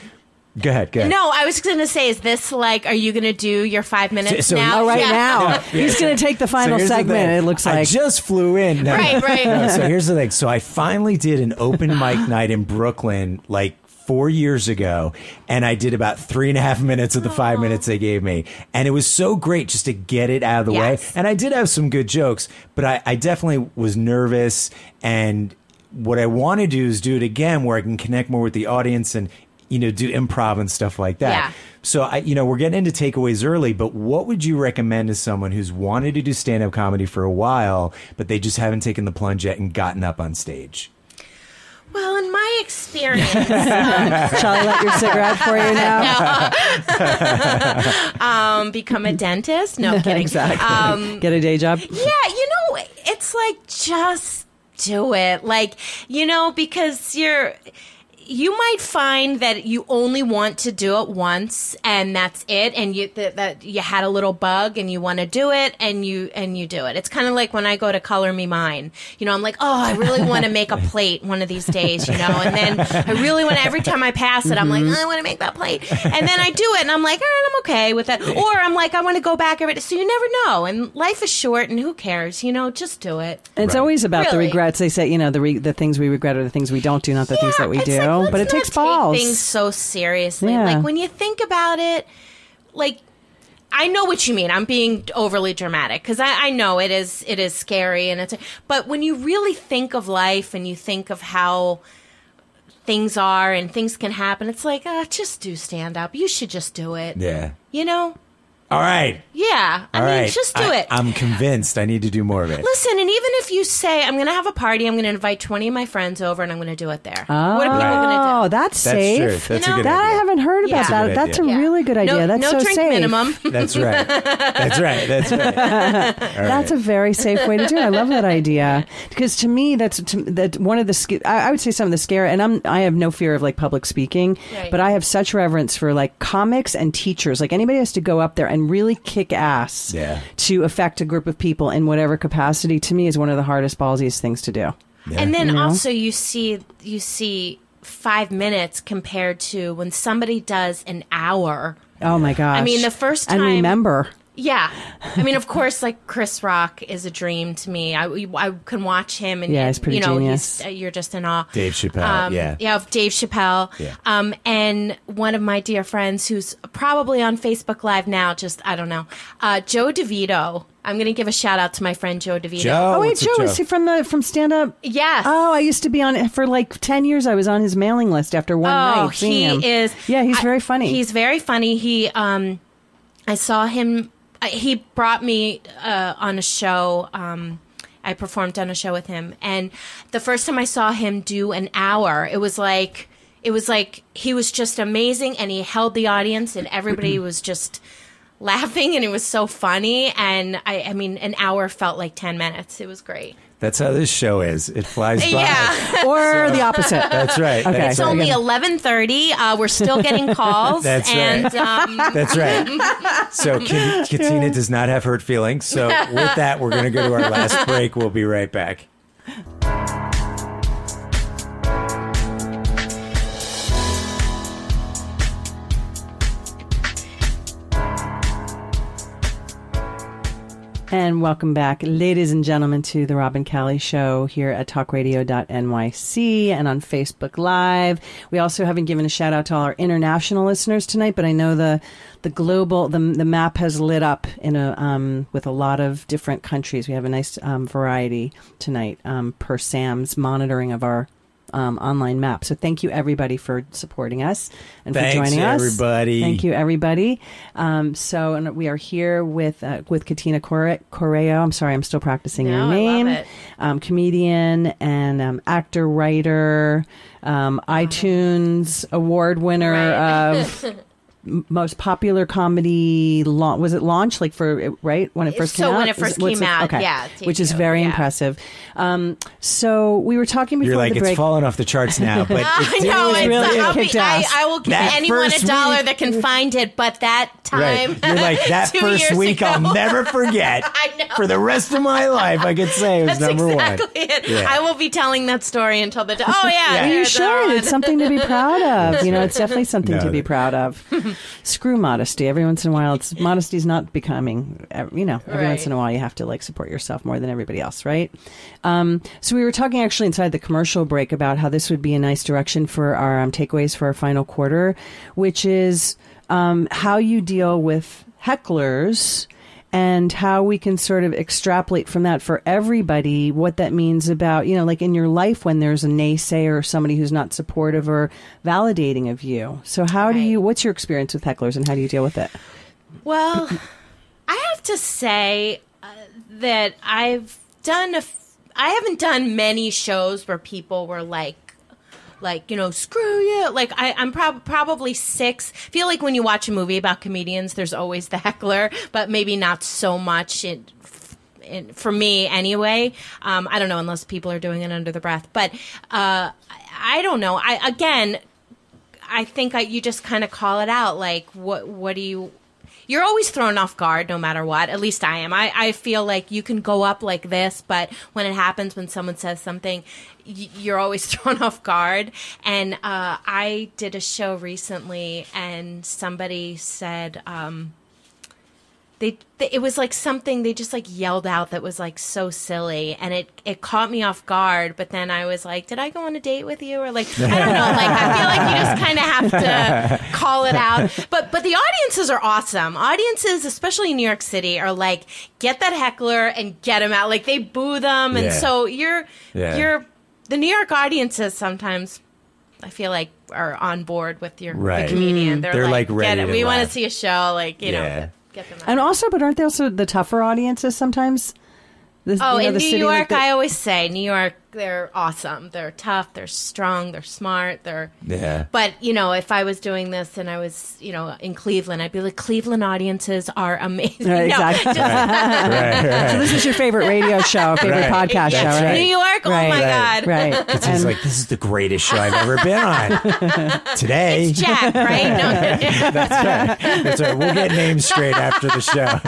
Go ahead. Go ahead. No, I was going to say, is this like, are you going to do your five minutes So- now? Oh, right Yeah. now he's going to take the final here's the segment. thing. It looks like. I just flew in. No. Right, right. No, so here's the thing. So I finally did an open mic night in Brooklyn, like four years ago, and I did about three and a half minutes of the five minutes they gave me, and it was so great just to get it out of the Yes. way. And I did have some good jokes, but I, I definitely was nervous. And what I want to do is do it again, where I can connect more with the audience and you know do improv and stuff like that. Yeah. So I, you know, we're getting into takeaways early, but what would you recommend to someone who's wanted to do stand-up comedy for a while, but they just haven't taken the plunge yet and gotten up on stage? Well, in my experience, shall I let your cigarette for you now? um, become a dentist? No, kidding. exactly. Um, Get a day job. Yeah, you know, it's like just do it. Like, you know, because you're you might find that you only want to do it once and that's it and you that, that you had a little bug and you want to do it and you and you do it. It's kind of like when i go to color me mine. You know i'm like oh i really want to make a plate one of these days you know? And then i really want to every time i pass it i'm like Mm-hmm. "Oh, i want to make that plate. And then i do it and i'm like all right i'm okay with that or i'm like i want to go back every day. So you never know. And life is short and who cares you know? Just do it. It's Right. always about the regrets. They say, you know, the re- the things we regret are the things we don't do, not the things that we do. like, let's but it takes take balls. things so seriously. Yeah. Like when you think about it, like I know what you mean. I'm being overly dramatic because I, I know it is it is scary and it's. But when you really think of life and you think of how things are and things can happen, it's like, uh, just do stand up. You should just do it. Yeah. You know? All right. Yeah. I All mean, right. just do I- it. I'm convinced I need to do more of it. Listen, and even if you say I'm going to have a party, I'm going to invite 20 of my friends over, and I'm going to do it there. what are people going to Oh, do? that's, That's safe. true. That's You a know, good that I haven't heard about Yeah. that. Good That's a idea. really good idea. No, that's no so drink safe. minimum. That's right. That's right. That's right. All That's a very safe way to do it. I love that idea because to me, that's to, that one of the. I, I would say some of the scare, and I'm I have no fear of like public speaking, Right. but I have such reverence for like comics and teachers. Like anybody has to go up there and really kick ass Yeah. to affect a group of people in whatever capacity. To me, is one of the hardest ballsiest things to do. Yeah. And then You know? also you see you see five minutes compared to when somebody does an hour. Oh my gosh! I mean, the first and time- remember. Yeah, I mean, of course, like Chris Rock is a dream to me. I, I can watch him, and Yeah, he's pretty you know, genius. He's, uh, you're just in awe. Dave Chappelle. Um, yeah. yeah, of Dave Chappelle. Yeah. Um, and one of my dear friends who's probably on Facebook Live now, just I don't know, uh, Joe DeVito. I'm going to give a shout out to my friend Joe DeVito. Joe. Oh wait, what's Joe, is he from the from stand up? Yes. Oh, I used to be on it for like ten years. I was on his mailing list after one Oh, night. seeing he him. is. Yeah, he's I- very funny. He's very funny. He, um, I saw him. He brought me uh, on a show. Um, I performed on a show with him, and the first time I saw him do an hour, it was like it was like he was just amazing, and he held the audience, and everybody was just laughing, and it was so funny. And I, I mean, an hour felt like ten minutes. It was great. That's how this show is. It flies by. Yeah. or the opposite. That's right. Okay. That's It's right. only eleven thirty. Uh, we're still getting calls, That's right. and um, That's right. So Kat- Katina does not have hurt feelings. So with that, we're going to go to our last break. We'll be right back. And welcome back, ladies and gentlemen, to the Rob and Callie Show here at talkradio.nyc and on Facebook Live. We also haven't given a shout out to all our international listeners tonight, but I know the the global the the map has lit up in a um, with a lot of different countries. We have a nice um, variety tonight um, per Sam's monitoring of our. Um, online map. So thank you everybody for supporting us and Thanks, for joining us. everybody. Thank you everybody. Um, so and we are here with uh, with Katina Corre- Correo. I'm sorry, I'm still practicing No, your I love name. it. Um, comedian and um, actor, writer, um, iTunes award winner Right. of m- most popular comedy. La- was it launch like for right when it first So came out? So when it Is first what's came it- out, okay. yeah, which is very yeah. impressive. Um, so we were talking before You're like, the it's break. falling off the charts now. But I it know did- it's really I'll be- kicked I. I will give That anyone a dollar week- that can find it, but that time, Right. You're like, that first week ago, I'll never forget. I know. For the rest of my life, I could say it was That's number exactly one. it. Yeah. I will be telling that story until the. Oh yeah, Yeah. You there's that should. It's something to be proud of. You know, it's definitely something No. to be proud of. Screw modesty. Every once in a while, it's modesty's not becoming. You know, every once in a while, you have to like support yourself more than everybody else, right? Um, so we were talking actually inside the commercial break about how this would be a nice direction for our um, takeaways for our final quarter, which is um, how you deal with hecklers and how we can sort of extrapolate from that for everybody what that means about, you know, like in your life when there's a naysayer or somebody who's not supportive or validating of you. So, how do you, what's your experience with hecklers and how do you deal with it? Well, I have to say uh, that I've done a. F- I haven't done many shows where people were like, like you know, screw you. Like I, I'm prob- probably six. Feel like when you watch a movie about comedians, there's always the heckler, but maybe not so much in. For me, anyway, um, I don't know unless people are doing it under the breath, but uh, I, I don't know. I again, I think I, you just kind of call it out. Like, what what do you? You're always thrown off guard, no matter what. At least I am. I, I feel like you can go up like this, but when it happens, when someone says something, you're always thrown off guard. And uh, I did a show recently, and somebody said, um, they, they it was like something they just like yelled out that was like so silly and it it caught me off guard but then i was like did i go on a date with you or like i don't know like i feel like you just kind of to call it out but but the audiences are awesome audiences especially in new york city are like get that heckler and get him out like they boo them and Yeah. so you're Yeah. you're the new york audiences sometimes I feel like are on board with your the comedian. Mm-hmm. They're, They're, like, like, ready get it. we want to see a show, like you Yeah. know, get them out. And also, but aren't they also the tougher audiences sometimes? The, Oh, you know, in the New city, like York, the- I always say New York. They're awesome. They're tough. They're strong. They're smart. They're. Yeah. But you know, if I was doing this and I was, you know, in Cleveland, I'd be like, Cleveland audiences are amazing. Right, No, exactly. just- right, right. So this is your favorite radio show, favorite Right. podcast show, right? New York. Oh my Right. God. Right. It's And- like this is the greatest show I've ever been on. Today, Jack, right? No, That's right. We'll get names straight after the show.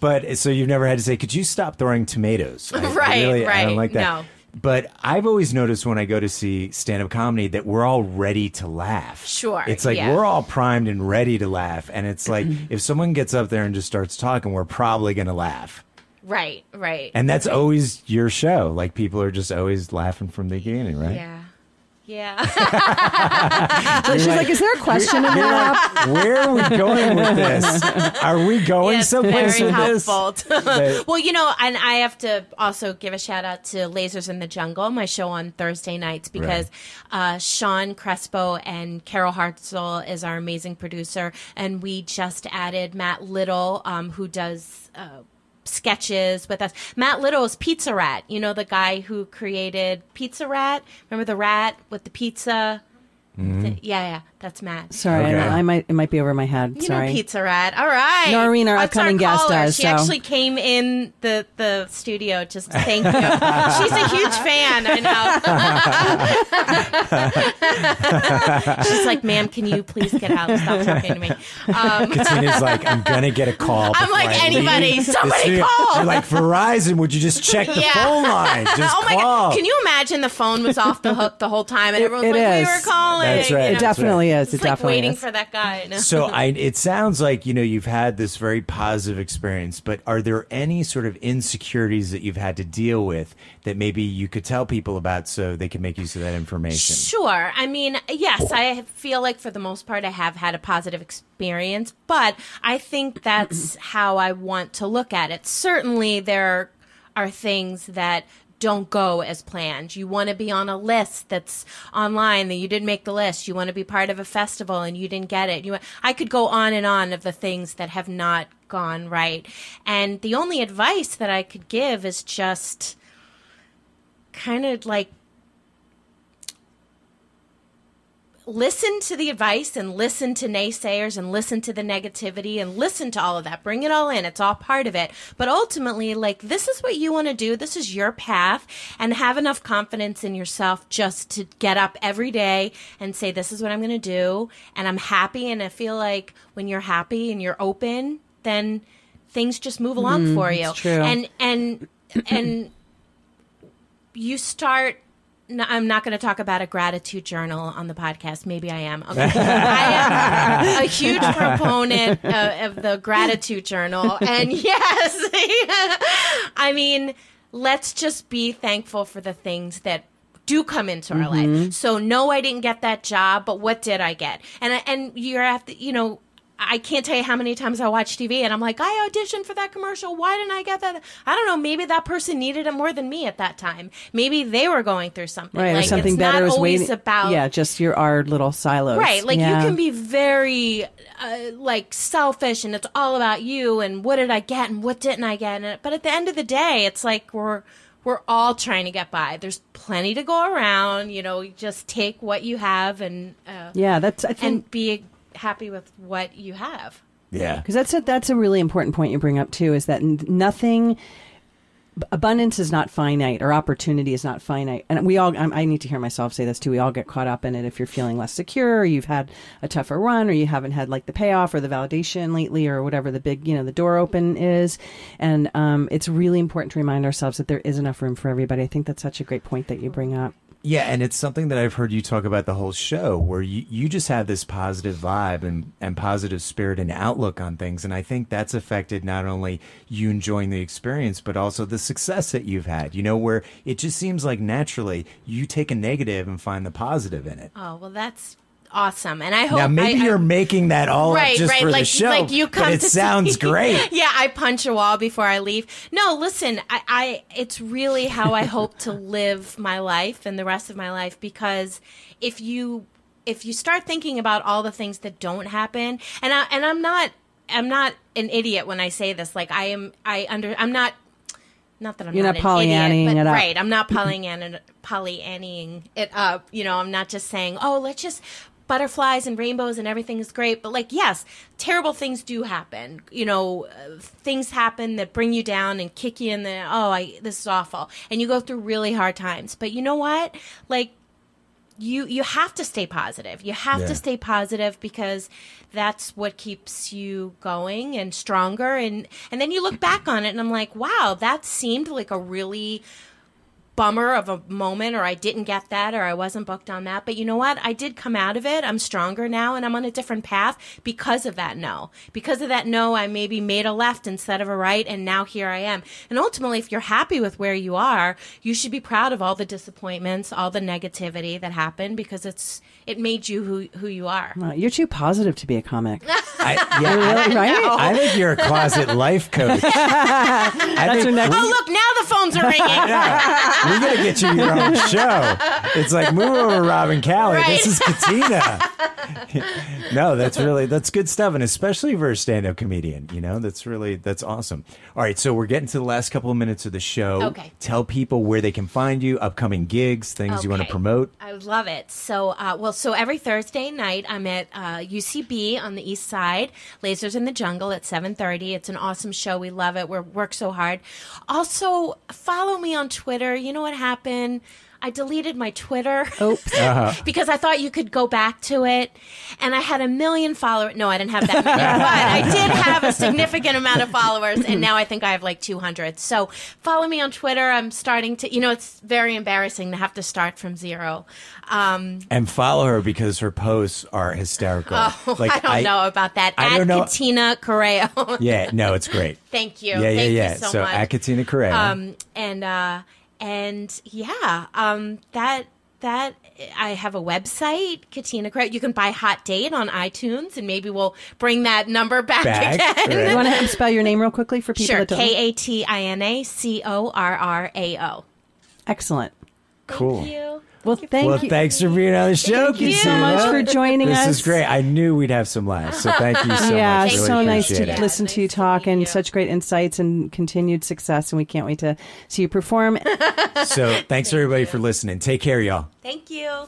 But so you've never had to say, "Could you stop throwing tomatoes?" I- I Right, really, I don't like that. No. But I've always noticed when I go to see stand-up comedy that we're all ready to laugh. Sure, It's like yeah. we're all primed and ready to laugh, and it's like if someone gets up there and just starts talking, we're probably going to laugh. right, right. And that's always your show. Like people are just always laughing from the beginning, right? yeah, yeah. So she's like, "Is there a question in You're there?" like, where are we going with this? Are we going Yes, someplace very with this? helpful. That- well, you know, and I have to also give a shout out to Lasers in the Jungle, my show on Thursday nights, because uh, Sean Crespo and Carol Hartzell is our amazing producer, and we just added Matt Little, um, who does. Uh, sketches with us. Matt little is pizza rat you know the guy who created pizza rat? Remember the rat with the pizza Th- yeah yeah that's matt Sorry, I, Okay. know, I might it might be over my head. you Sorry. know Pizza Rat. All right. Noreen, our That's upcoming guest, caller. does, She so- actually came in the, the studio just to thank you. She's a huge fan. I know. She's like, ma'am, can you please get out and stop talking to me? Um, Katina's like, I'm gonna get a call. I'm like, I anybody, leave somebody call. You're like Verizon. Would you just check the Yeah. phone line? Just oh my call. God. Can you imagine the phone was off the hook the whole time and It- everyone's it like, is. we were calling. That's right. you It know? definitely is. It It's like definitely waiting is. for that guy. No. So I, it sounds like you know you've had this very positive experience, but are there any sort of insecurities that you've had to deal with that maybe you could tell people about so they can make use of that information? Sure. I mean, yes, I feel like for the most part I have had a positive experience, but I think that's how I want to look at it. Certainly, there are things that don't go as planned. You want to be on a list that's online that you didn't make the list. You want to be part of a festival and you didn't get it. You I could go on and on of the things that have not gone right. And the only advice that I could give is just kind of like listen to the advice and listen to naysayers and listen to the negativity and listen to all of that. Bring it all in. It's all part of it. But ultimately, like, this is what you want to do. This is your path and have enough confidence in yourself just to get up every day and say, this is what I'm going to do. And I'm happy. And I feel like when you're happy and you're open, then things just move along mm, for you. And, and, and, you start no, I'm not going to talk about a gratitude journal on the podcast. Maybe I am. Okay. I am a huge proponent of, of the gratitude journal. And yes, I mean, let's just be thankful for the things that do come into our life. Mm-hmm. So no, I didn't get that job, but what did I get? And and you have to, you know, I can't tell you how many times I watch TV and I'm like, I auditioned for that commercial. Why didn't I get that? I don't know. Maybe that person needed it more than me at that time. Maybe they were going through something. Right, like, or something it's better not is always waiting. about yeah, just your our little silos. Right. Like Yeah. you can be very uh, like selfish and it's all about you and what did I get and what didn't I get. And, but at the end of the day, it's like we're we're all trying to get by. There's plenty to go around. You know, just take what you have and uh, Yeah, that's I think and be happy with what you have. Yeah. because that's a that's a really important point you bring up too. Is that nothing. Abundance is not finite, or opportunity is not finite, and we all. I'm, I need to hear myself say this too. We all get caught up in it. If you're feeling less secure, or you've had a tougher run, or you haven't had like the payoff or the validation lately, or whatever the big, you know, the door open is, and um, it's really important to remind ourselves that there is enough room for everybody. I think that's such a great point that you bring up. Yeah, and it's something that I've heard you talk about the whole show, where you, you just have this positive vibe and, and positive spirit and outlook on things. And I think that's affected not only you enjoying the experience, but also the success that you've had. You know, where it just seems like naturally you take a negative and find the positive in it. Oh well, that's awesome, and I hope Now, maybe I- I- you're making that all right, up just right, for like the show, like you come but it to sounds see- great. yeah, I punch a wall before I leave. No, listen, I, I it's really how I hope to live my life and the rest of my life because if you if you start thinking about all the things that don't happen, and I and I'm not I'm not an idiot when I say this. Like I am, I under I'm not. Not that I'm You're not, not an Pollyanning idiot, but it up. right, I'm not Pollyanna, Pollyanning it up. You know, I'm not just saying, oh, let's just butterflies and rainbows and everything is great. But like, yes, terrible things do happen. You know, uh, things happen that bring you down and kick you in the, oh, I, this is awful. And you go through really hard times. But you know what? Like, you you have to stay positive. You have Yeah. to stay positive because that's what keeps you going and stronger and and then you look back on it and I'm like, wow, that seemed like a really bummer of a moment or I didn't get that or I wasn't booked on that. But you know what? I did come out of it. I'm stronger now and I'm on a different path because of that no. Because of that no, I maybe made a left instead of a right and now here I am. And ultimately, if you're happy with where you are, you should be proud of all the disappointments, all the negativity that happened because it's it made you who who you are. Uh, You're too positive to be a comic. I, yeah, I, right? I think you're a closet life coach. I That's think your next. Oh, look, now the phones are ringing. We gotta get you your own show. It's like move over, Rob and Callie. Right. This is Katina. no, that's really that's good stuff, and especially for a stand-up comedian. You know, that's really that's awesome. All right, so we're getting to the last couple of minutes of the show. Okay. Tell people where they can find you, upcoming gigs, things you want to promote. I love it. So, uh, well, so every Thursday night, I'm at uh, UCB on the East Side, Lasers in the Jungle at 7:30. It's an awesome show. We love it. We work so hard. Also, follow me on Twitter. You know what happened? I deleted my Twitter. Oops. because I thought you could go back to it. And I had a million followers. No, I didn't have that many, but I did have a significant amount of followers. And now I think I have like 200. So follow me on Twitter. I'm starting to, you know, it's very embarrassing to have to start from zero. Um, And follow her because her posts are hysterical. oh, I don't know about that. I At don't know- Katina Corrao. Yeah, no, it's great. Thank you. Yeah, yeah, Thank yeah. you so, much. at Katina Corrao. um, and uh, and yeah, um, that that I have a website, Katina Corrao. You can buy Hot Date on iTunes, and maybe we'll bring that number back, Back, again. right. You want to spell your name real quickly for people Sure, that don't? K A T I N A C O R R A O. Excellent. Cool. Thank you. Well, thank Well, you. thanks for being on the show, Thank you so much for joining this us. This is great. I knew we'd have some laughs, so thank you so much. yeah, much. Really so nice appreciate to it. listen to you nice talk and you. such great insights and continued success. And we can't wait to see you perform. So thanks everybody for listening. Take care, y'all. Thank you.